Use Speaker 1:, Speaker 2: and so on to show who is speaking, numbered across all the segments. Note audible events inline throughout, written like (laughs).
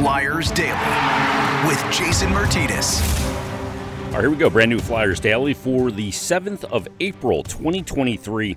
Speaker 1: Flyers Daily with Jason Myrtetus.
Speaker 2: All right, here we go. Brand new Flyers Daily for the 7th of April, 2023,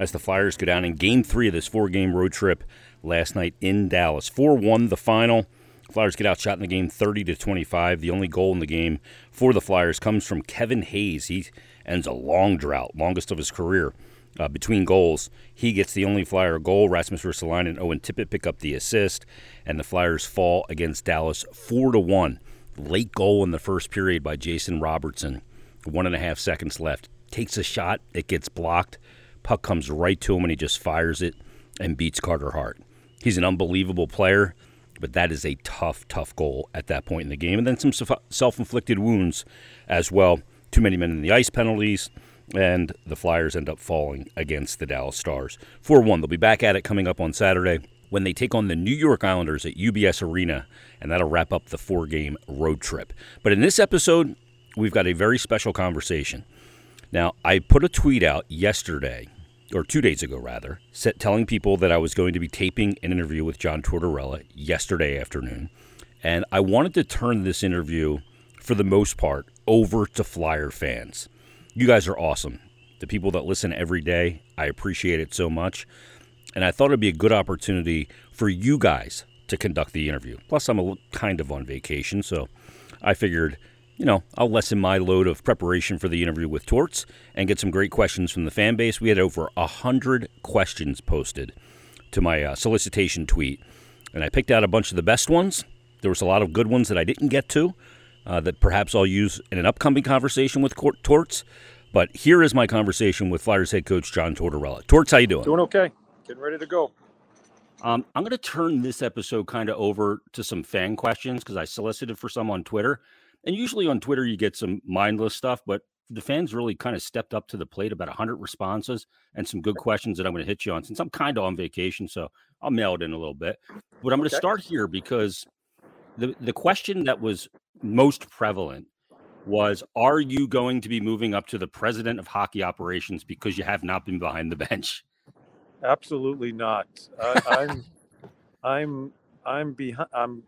Speaker 2: as the Flyers go down in game three of this four game road trip last night in Dallas. 4 1 the final. Flyers get outshot in the game 30 to 25. The only goal in the game for the Flyers comes from Kevin Hayes. He ends a long drought, longest of his career uh, between goals. He gets the only Flyer goal. Rasmus Ristolainen and Owen Tippett pick up the assist, and the Flyers fall against Dallas four to one. Late goal in the first period by Jason Robertson. One and a half seconds left. Takes a shot. It gets blocked. Puck comes right to him, and he just fires it and beats Carter Hart. He's an unbelievable player, but that is a tough, tough goal at that point in the game. And then some self inflicted wounds as well. Too many men in the ice penalties and the Flyers end up falling against the Dallas Stars 4 1. They'll be back at it coming up on Saturday when they take on the New York Islanders at UBS Arena, and that'll wrap up the four game road trip. But in this episode, we've got a very special conversation. Now, I put a tweet out yesterday, or two days ago rather, telling people that I was going to be taping an interview with John Tortorella yesterday afternoon. And I wanted to turn this interview, for the most part, over to Flyer fans you guys are awesome. The people that listen every day, I appreciate it so much. And I thought it'd be a good opportunity for you guys to conduct the interview. Plus, I'm a, kind of on vacation, so I figured, you know, I'll lessen my load of preparation for the interview with Torts and get some great questions from the fan base. We had over a hundred questions posted to my uh, solicitation tweet, and I picked out a bunch of the best ones. There was a lot of good ones that I didn't get to, uh, that perhaps I'll use in an upcoming conversation with Torts. But here is my conversation with Flyers head coach John Tortorella. Torts, how you doing?
Speaker 3: Doing okay. Getting ready to go.
Speaker 2: Um, I'm going to turn this episode kind of over to some fan questions because I solicited for some on Twitter. And usually on Twitter, you get some mindless stuff, but the fans really kind of stepped up to the plate about 100 responses and some good questions that I'm going to hit you on since I'm kind of on vacation. So I'll mail it in a little bit. But I'm going to okay. start here because the, the question that was most prevalent was Are you going to be moving up to the president of hockey operations because you have not been behind the (laughs) bench?
Speaker 3: Absolutely not. I'm, I'm, I'm behind. I'm.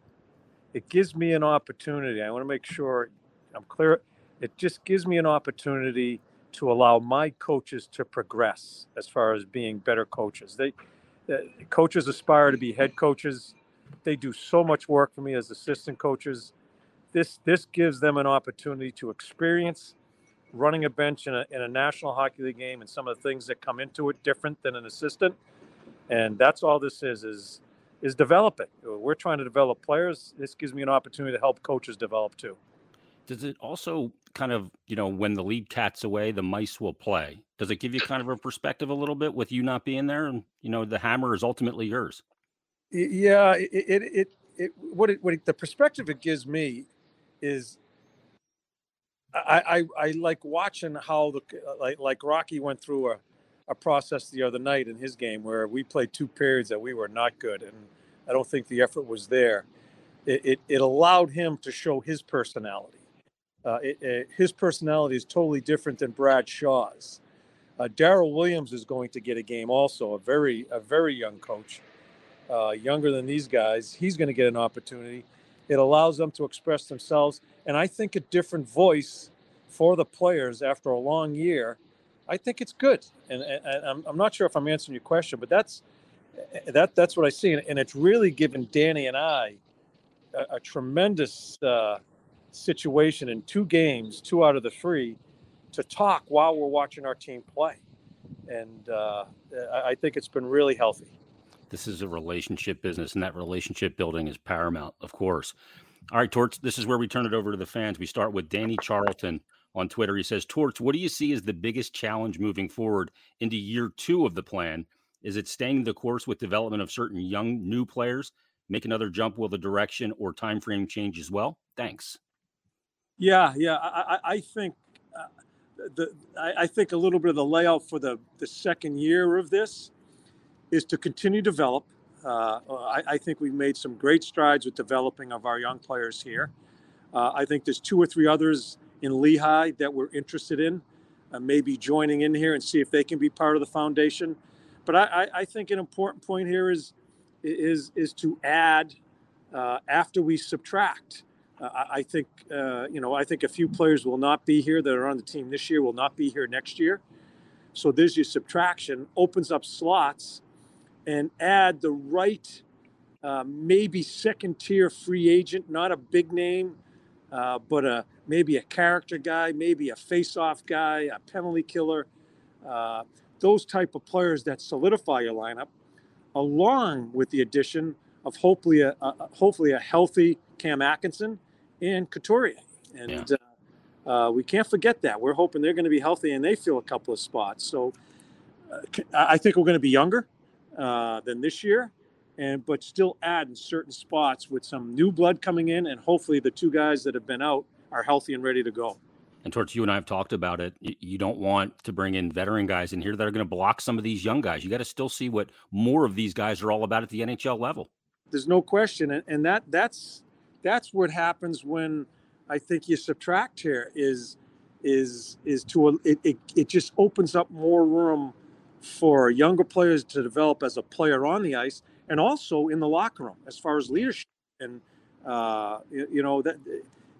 Speaker 3: It gives me an opportunity. I want to make sure I'm clear. It just gives me an opportunity to allow my coaches to progress as far as being better coaches. They, uh, coaches aspire to be head coaches. They do so much work for me as assistant coaches this this gives them an opportunity to experience running a bench in a, in a national hockey league game and some of the things that come into it different than an assistant. And that's all this is is is developing. We're trying to develop players. This gives me an opportunity to help coaches develop too.
Speaker 2: Does it also kind of you know when the lead cat's away the mice will play? Does it give you kind of a perspective a little bit with you not being there and you know the hammer is ultimately yours?
Speaker 3: Yeah it it, it, it what it what it, the perspective it gives me is I, I, I like watching how the like like Rocky went through a, a process the other night in his game where we played two periods that we were not good and I don't think the effort was there. It it, it allowed him to show his personality. Uh, it, it, his personality is totally different than Brad Shaw's. Uh, Daryl Williams is going to get a game also, a very a very young coach, uh, younger than these guys. He's going to get an opportunity. It allows them to express themselves. And I think a different voice for the players after a long year, I think it's good. And, and I'm, I'm not sure if I'm answering your question, but that's that that's what I see. And it's really given Danny and I a, a tremendous uh, situation in two games, two out of the three, to talk while we're watching our team play. And uh, I think it's been really healthy.
Speaker 2: This is a relationship business, and that relationship building is paramount, of course. All right, Torts, this is where we turn it over to the fans. We start with Danny Charlton on Twitter. He says, Torts, what do you see as the biggest challenge moving forward into year two of the plan? Is it staying the course with development of certain young new players? Make another jump? Will the direction or time frame change as well? Thanks.
Speaker 3: Yeah, yeah. I, I think uh, the I, I, think a little bit of the layout for the the second year of this is to continue to develop. Uh, I, I, think we've made some great strides with developing of our young players here. Uh, I think there's two or three others in Lehigh that we're interested in, uh, maybe joining in here and see if they can be part of the foundation. But I, I think an important point here is is is to add uh, after we subtract. Uh, I think uh, you know I think a few players will not be here that are on the team this year will not be here next year. So there's your subtraction opens up slots, and add the right uh, maybe second tier free agent, not a big name, uh, but a maybe a character guy, maybe a face off guy, a penalty killer. Uh, those type of players that solidify your lineup, along with the addition of hopefully a, a hopefully a healthy Cam Atkinson and Couturier. And yeah. uh, uh, we can't forget that. We're hoping they're going to be healthy and they fill a couple of spots. So uh, I think we're going to be younger uh, than this year, and but still add in certain spots with some new blood coming in, and hopefully the two guys that have been out are healthy and ready to go.
Speaker 2: And Torts, you and I have talked about it. You don't want to bring in veteran guys in here that are going to block some of these young guys. You got to still see what more of these guys are all about at the NHL level.
Speaker 3: There's no question, and that that's that's what happens when I think you subtract here is is is to a, it, it, it just opens up more room for younger players to develop as a player on the ice and also in the locker room as far as leadership and uh, you, you, know that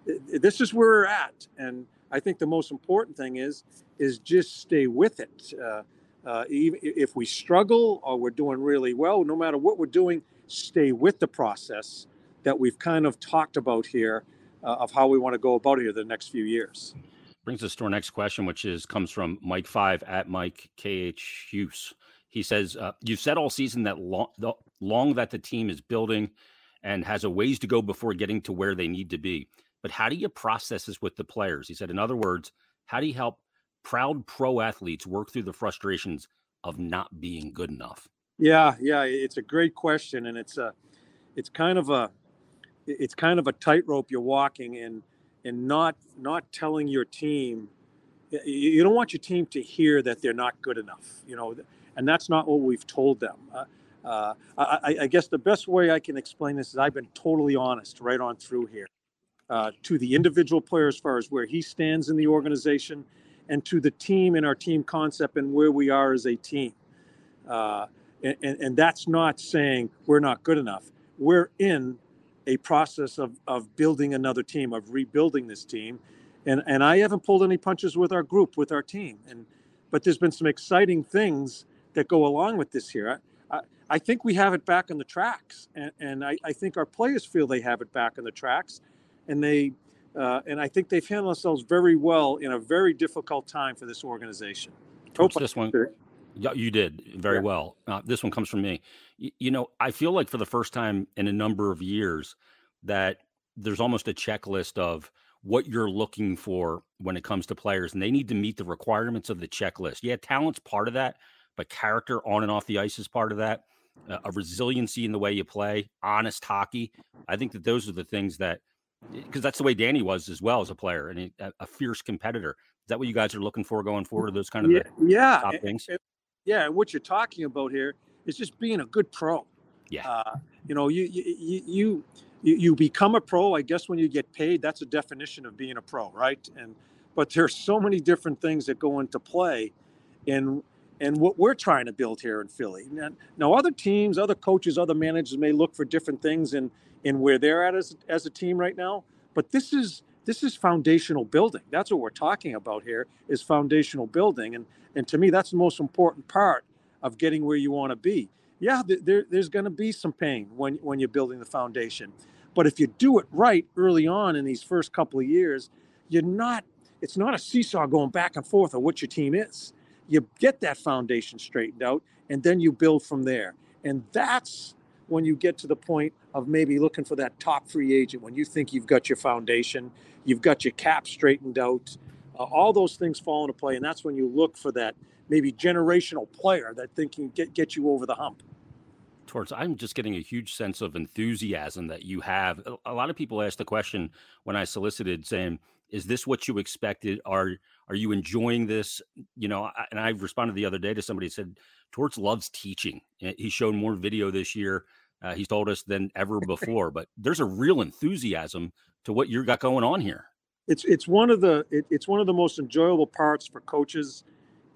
Speaker 3: this is where we're at and I think the most important thing is is just stay with it uh, uh, if we struggle or we're doing really well no matter what we're doing stay with the process that we've kind of talked about here uh, of how we want to go about it the next few years.
Speaker 2: Brings us to our next question, which is comes from Mike Five at Mike KH Hughes. He says, uh, "You've said all season that long, the, long that the team is building and has a ways to go before getting to where they need to be. But how do you process this with the players?" He said, "In other words, how do you help proud pro athletes work through the frustrations of not being good enough?"
Speaker 3: Yeah, yeah, it's a great question, and it's a, it's kind of a, it's kind of a tightrope you're walking in, and not not telling your team, you don't want your team to hear that they're not good enough, you know, and that's not what we've told them. Uh, uh, I, I, guess the best way I can explain this is I've been totally honest right on through here uh, to the individual player as far as where he stands in the organization, and to the team and our team concept and where we are as a team. Uh, and, and, and that's not saying we're not good enough. We're in a process of, of building another team, of rebuilding this team. And, and I haven't pulled any punches with our group, with our team. And, but there's been some exciting things that go along with this here. I, I, I think we have it back on the tracks. And, and I, I think our players feel they have it back on the tracks. And they, uh, and I think they've handled themselves very well in a very difficult time for this organization.
Speaker 2: Hope this one, yeah, you did very yeah. well. Uh, this one comes from me. You know, I feel like for the first time in a number of years that there's almost a checklist of what you're looking for when it comes to players, and they need to meet the requirements of the checklist. Yeah, talent's part of that, but character on and off the ice is part of that. Uh, a resiliency in the way you play, honest hockey. I think that those are the things that, because that's the way Danny was as well as a player and a, a, fierce competitor. Is that what you guys are looking for going forward? Those kind of
Speaker 3: yeah, yeah.
Speaker 2: top things.
Speaker 3: And, yeah, what you're talking about here is just being a good pro.
Speaker 2: Yeah.
Speaker 3: Uh, you know, you, you you you become a pro. I guess when you get paid, that's a definition of being a pro, right? And but there's so many different things that go into play, and and what we're trying to build here in Philly. Now, now other teams, other coaches, other managers may look for different things in in where they're at as as a team right now. But this is this is foundational building. That's what we're talking about here is foundational building. And, and to me, that's the most important part of getting where you want to be. Yeah, there, there's going to be some pain when, when you're building the foundation. But if you do it right early on in these first couple of years, you're not, it's not a seesaw going back and forth of what your team is. You get that foundation straightened out and then you build from there. And that's when you get to the point of maybe looking for that top free agent, when you think you've got your foundation, you've got your cap straightened out, uh, all those things fall into play, and that's when you look for that maybe generational player that think can get get you over the hump.
Speaker 2: Torts, I'm just getting a huge sense of enthusiasm that you have. A lot of people ask the question when I solicited, saying, "Is this what you expected? Are are you enjoying this?" You know, and I responded the other day to somebody said, "Torts loves teaching. He's shown more video this year. Uh, he's told us than ever (laughs) before. but there's a real enthusiasm to what you've got going on here.
Speaker 3: It's it's one of the it, it's one of the most enjoyable parts for coaches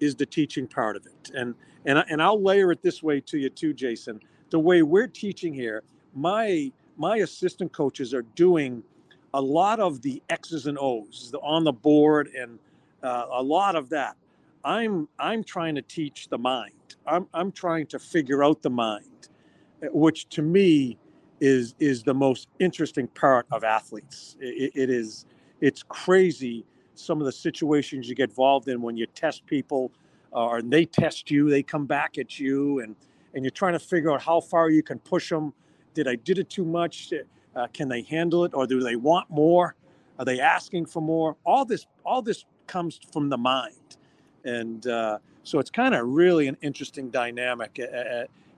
Speaker 3: is the teaching part of it. And and and I'll layer it this way to you too, Jason. The way we're teaching here, my my assistant coaches are doing a lot of the X's and O's the, on the board and uh, a lot of that. I'm I'm trying to teach the mind. I'm I'm trying to figure out the mind, which to me is is the most interesting part of athletes. it, it is it's crazy some of the situations you get involved in when you test people uh, or they test you, they come back at you and and you're trying to figure out how far you can push them. Did I did it too much? Uh, can they handle it or do they want more? Are they asking for more? All this all this comes from the mind. And uh, so it's kind of really an interesting dynamic.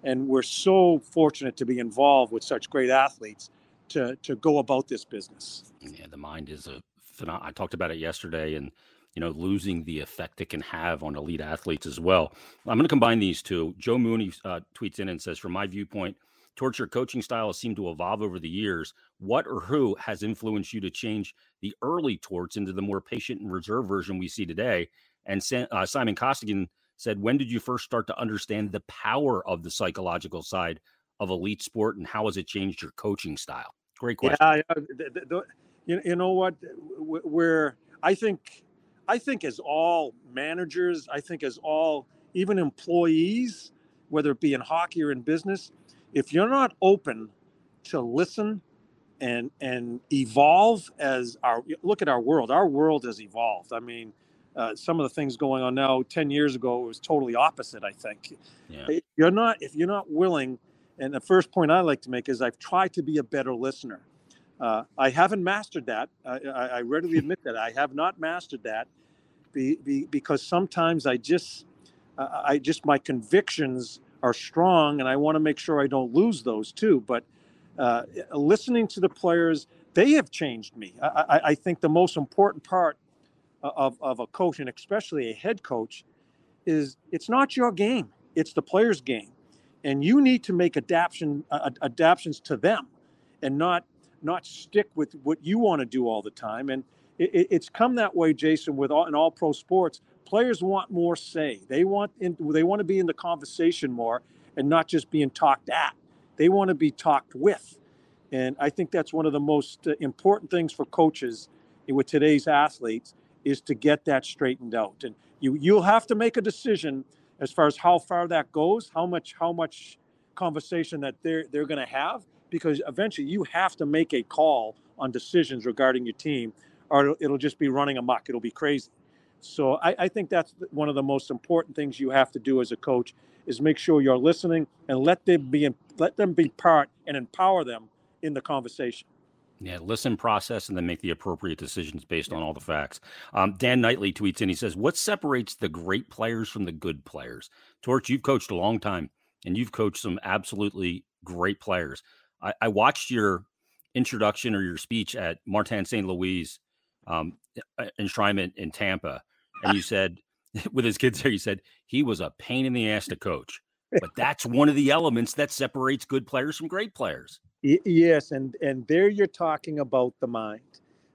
Speaker 3: and we're so fortunate to be involved with such great athletes to, to go about this business.
Speaker 2: Yeah, the mind is a phenomenal. I talked about it yesterday and you know, losing the effect it can have on elite athletes as well. I'm going to combine these two. Joe Mooney uh, tweets in and says, from my viewpoint, torture coaching styles seem to evolve over the years. What or who has influenced you to change the early torts into the more patient and reserved version we see today? And uh, Simon Costigan said, When did you first start to understand the power of the psychological side of elite sport and how has it changed your coaching style? Great question. Yeah,
Speaker 3: you, you know what? Where I think, I think as all managers, I think as all even employees, whether it be in hockey or in business, if you're not open to listen and and evolve as our look at our world, our world has evolved. I mean, uh, some of the things going on now 10 years ago it was totally opposite i think yeah. you're not if you're not willing and the first point i like to make is i've tried to be a better listener. Uh, i haven't mastered that. I, I, readily (laughs) admit that i have not mastered that be, be, because sometimes i just uh, i just my convictions are strong and i want to make sure i don't lose those too but uh, listening to the players they have changed me. I, I, I think the most important part of, of a coach and especially a head coach is it's not your game it's the player's game and you need to make uh, adaptations to them and not not stick with what you want to do all the time. And it, it's come that way jason with all in all pro sports. Players want more say. They want in, they want to be in the conversation more and not just being talked at. They want to be talked with. And i think that's one of the most uh, important things for coaches with today's athletes is to get that straightened out. And you you'll have to make a decision as far as how far that goes, how much how much conversation that they're they're going to have, because eventually you have to make a call on decisions regarding your team, or it'll, just be running amok. It'll be crazy. So I, I think that's one of the most important things you have to do as a coach is make sure you're listening and let them be let them be part and empower them in the conversation.
Speaker 2: Yeah, listen, process, and then make the appropriate decisions based on all the facts. Um, Dan Knightley tweets in. He says, "What separates the great players from the good players?" Torts, you've coached a long time, and you've coached some absolutely great players. I, I watched your introduction or your speech at Martin St. Louis um, enshrinement in Tampa, and you said, (laughs) with his kids there, you said he was a pain in the ass to coach, but that's one of the elements that separates good players from great players.
Speaker 3: Yes, and and there you're talking about the mind.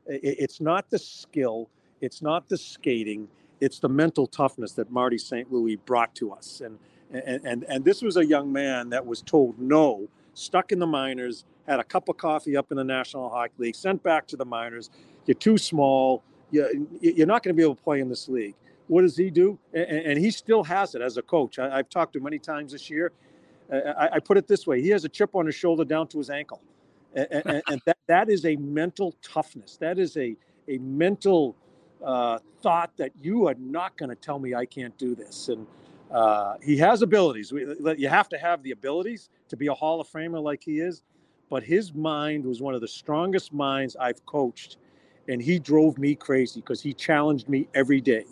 Speaker 3: It's not the skill, it's not the skating, it's the mental toughness that Marty St. Louis brought to us. And and and and this was a young man that was told no, stuck in the minors, had a cup of coffee up in the National Hockey League, sent back to the minors. You're too small. You're not going to be able to play in this league. What does he do? And he still has it as a coach. I've talked to him many times this year. I, I, put it this way: he has a chip on his shoulder down to his ankle, and, and, and that, that is a mental toughness. That is a a mental uh, thought that you are not going to tell me I can't do this. And uh, he has abilities. You have to have the abilities to be a Hall of Famer like he is. But his mind was one of the strongest minds I've coached, and he drove me crazy because he challenged me every day.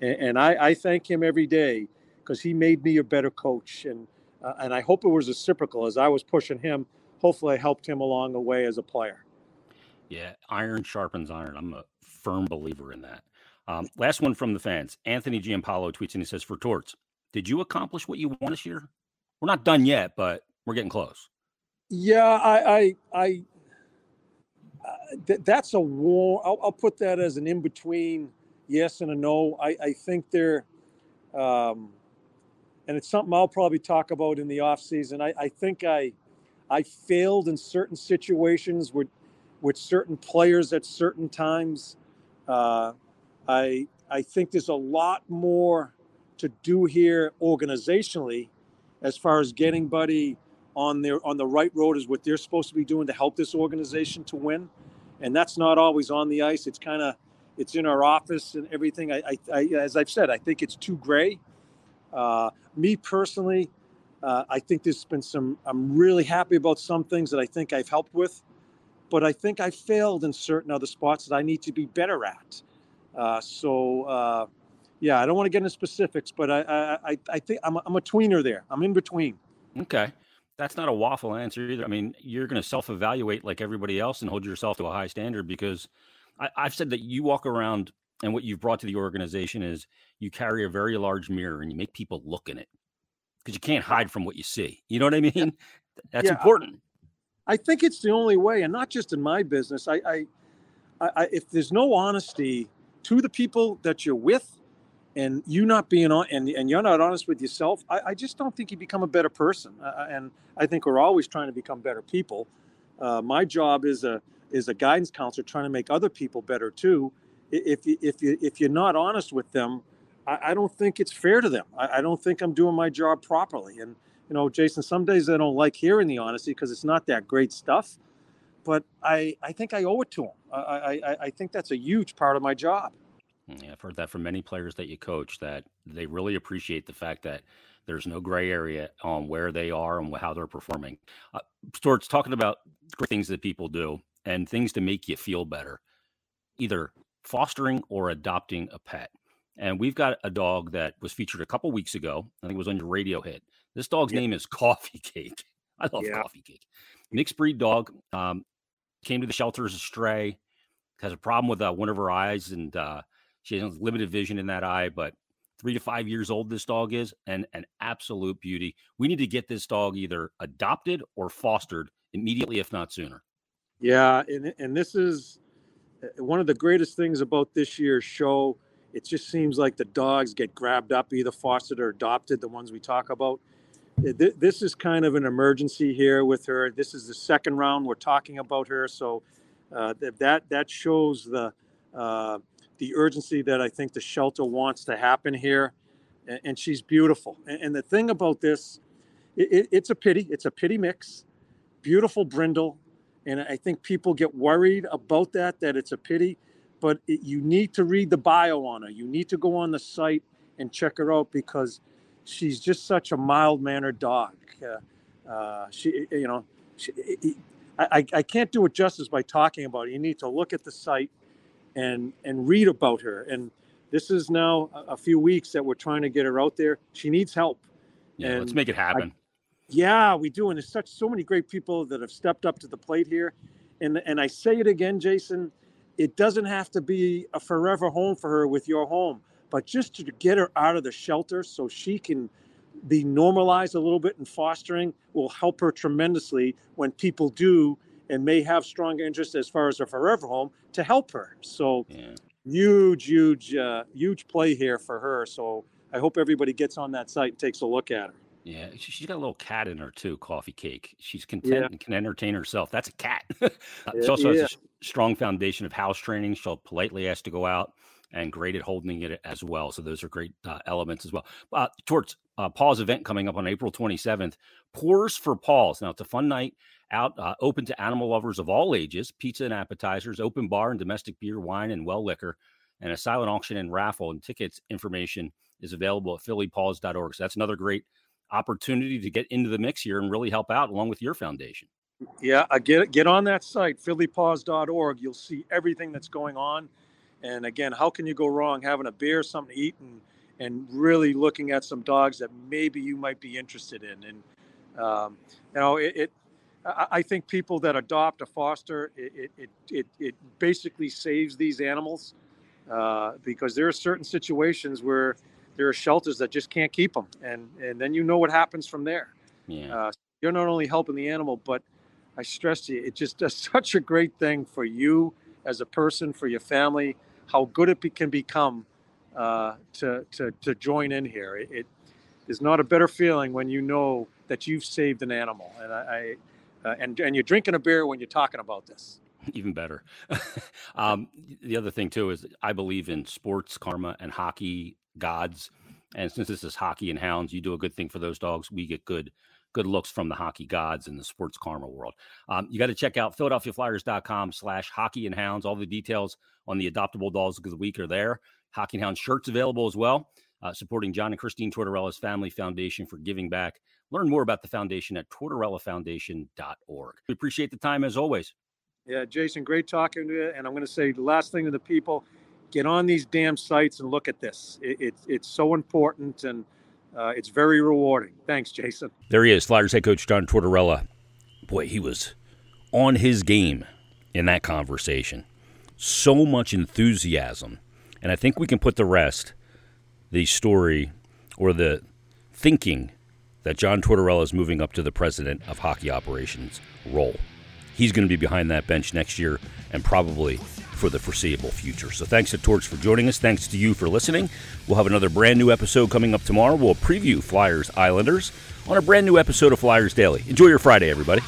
Speaker 3: And, and I, I thank him every day because he made me a better coach. And uh, and I hope it was reciprocal as I was pushing him. Hopefully, I helped him along the way as a player.
Speaker 2: Yeah, iron sharpens iron. I'm a firm believer in that. Um, last one from the fans. Anthony Giampaolo tweets and he says, "For Torts, did you accomplish what you want this year? We're not done yet, but we're getting close."
Speaker 3: Yeah, I, I, I uh, th- that's a war. I'll, I'll, put that as an in between yes and a no. I, I think they're. Um, and it's something I'll probably talk about in the off season. I, I think I, I failed in certain situations with with certain players at certain times. Uh, I I think there's a lot more to do here organizationally, as far as getting Buddy on their on the right road is what they're supposed to be doing to help this organization to win, and that's not always on the ice. It's kind of it's in our office and everything. I, I, I, as I've said, I think it's too gray. Uh, me personally, uh, I think there's been some. I'm really happy about some things that I think I've helped with, but I think I failed in certain other spots that I need to be better at. Uh, so, uh, yeah, I don't want to get into specifics, but I, I, I think I'm a, I'm a tweener there. I'm in between.
Speaker 2: Okay. That's not a waffle answer either. I mean, you're going to self evaluate like everybody else and hold yourself to a high standard because I, I've said that you walk around and what you've brought to the organization is you carry a very large mirror and you make people look in it because you can't hide from what you see. You know what I mean? That's yeah, important.
Speaker 3: I think it's the only way, and not just in my business. I, I, I, if there's no honesty to the people that you're with, and you not being on, and, and you're not honest with yourself, I, I just don't think you become a better person. Uh, and I think we're always trying to become better people. Uh, my job is a is a guidance counselor, trying to make other people better too. If you, if you if you're not honest with them, I, I don't think it's fair to them. I, I, don't think I'm doing my job properly. And you know, Jason, some days I don't like hearing the honesty because it's not that great stuff. But I I think I owe it to them. I, I I think that's a huge part of my job.
Speaker 2: Yeah, I've heard that from many players that you coach that they really appreciate the fact that there's no gray area on where they are and how they're performing. Uh, Stuart's talking about great things that people do and things to make you feel better, either fostering or adopting a pet. And we've got a dog that was featured a couple weeks ago. I think it was on your radio hit. This dog's yeah. name is Coffee Cake. (laughs) I love yeah. Coffee Cake. Mixed breed dog. Um, came to the shelter as a stray. Has a problem with uh, one of her eyes, and uh, she has limited vision in that eye. But three to five years old, this dog is, and an absolute beauty. We need to get this dog either adopted or fostered immediately, if not sooner.
Speaker 3: Yeah, and and this is one of the greatest things about this year's show it just seems like the dogs get grabbed up, either fostered or adopted, the ones we talk about. This is kind of an emergency here with her. This is the second round we're talking about her, so uh, that that shows the uh, the urgency that I think the shelter wants to happen here. And, she's beautiful. And, the thing about this, it, it's a pity. It's a pittie mix. Beautiful brindle, and I think people get worried about that. That it's a pity but it, you need to read the bio on her. You need to go on the site and check her out because she's just such a mild mannered dog. Uh, uh, she, you know, she, I, I can't do it justice by talking about it. You need to look at the site and and read about her. And this is now a, few weeks that we're trying to get her out there. She needs help.
Speaker 2: Yeah, and let's make it happen.
Speaker 3: Yeah, we do. And there's such so many great people that have stepped up to the plate here. And and I say it again, Jason it doesn't have to be a forever home for her with your home, but just to get her out of the shelter so she can be normalized a little bit in fostering will help her tremendously when people do and may have strong interest as far as a forever home to help her. So yeah. huge, huge, uh, huge play here for her. So I hope everybody gets on that site and takes a look at her.
Speaker 2: Yeah, she's got a little cat in her too, Coffee Cake. She's content yeah. and can entertain herself. That's a cat. (laughs) she also yeah. has a strong foundation of house training. She'll politely ask to go out and great at holding it as well. So those are great uh, elements as well. Uh, towards uh, Paws event coming up on April 27th, Pours for Paws. Now it's a fun night out, uh, open to animal lovers of all ages, pizza and appetizers, open bar and domestic beer, wine, and well liquor, and a silent auction and raffle. And tickets information is available at phillypaws.org. So that's another great opportunity to get into the mix here and really help out along with your foundation.
Speaker 3: Yeah, get get on that site, phillypaws.org. You'll see everything that's going on. And again, how can you go wrong having a beer, something to eat, and and really looking at some dogs that maybe you might be interested in. And um, you know, it, it, I think people that adopt a foster, it it it, it basically saves these animals uh, because there are certain situations where there are shelters that just can't keep them, and and then you know what happens from there.
Speaker 2: Yeah. Uh,
Speaker 3: you're not only helping the animal, but I stress to you, it just does (laughs) such a great thing for you as a person, for your family, how good it be, can become uh, to, to to join in here. It, it is not a better feeling when you know that you've saved an animal, and I, uh, and and you're drinking a beer when you're talking about this. (laughs)
Speaker 2: Even better. (laughs) um, the other thing too is I believe in sports karma and hockey gods, and since this is hockey and hounds, you do a good thing for those dogs. We get good good looks from the hockey gods in the sports karma world. Um, you got to check out philadelphiaflyers.com slash hockey and hounds. All the details on the adoptable dogs of the week are there. Hockey and Hound shirts available as well, uh, supporting John and Christine Tortorella's Family Foundation for giving back. Learn more about the foundation at tortorellafoundation.org. We appreciate the time as always.
Speaker 3: Yeah, Jason, great talking to you. And I'm going to say the last thing to the people get on these damn sites and look at this. It, it it's so important and uh, it's very rewarding. Thanks, Jason.
Speaker 2: There he is, Flyers head coach John Tortorella. Boy, he was on his game in that conversation. So much enthusiasm. And I think we can put the rest, the story or the thinking that John Tortorella is moving up to the president of hockey operations role. He's going to be behind that bench next year and probably for the foreseeable future. So thanks to Torts for joining us. Thanks to you for listening. We'll have another brand new episode coming up tomorrow. We'll preview Flyers Islanders on a brand new episode of Flyers Daily. Enjoy your Friday, everybody.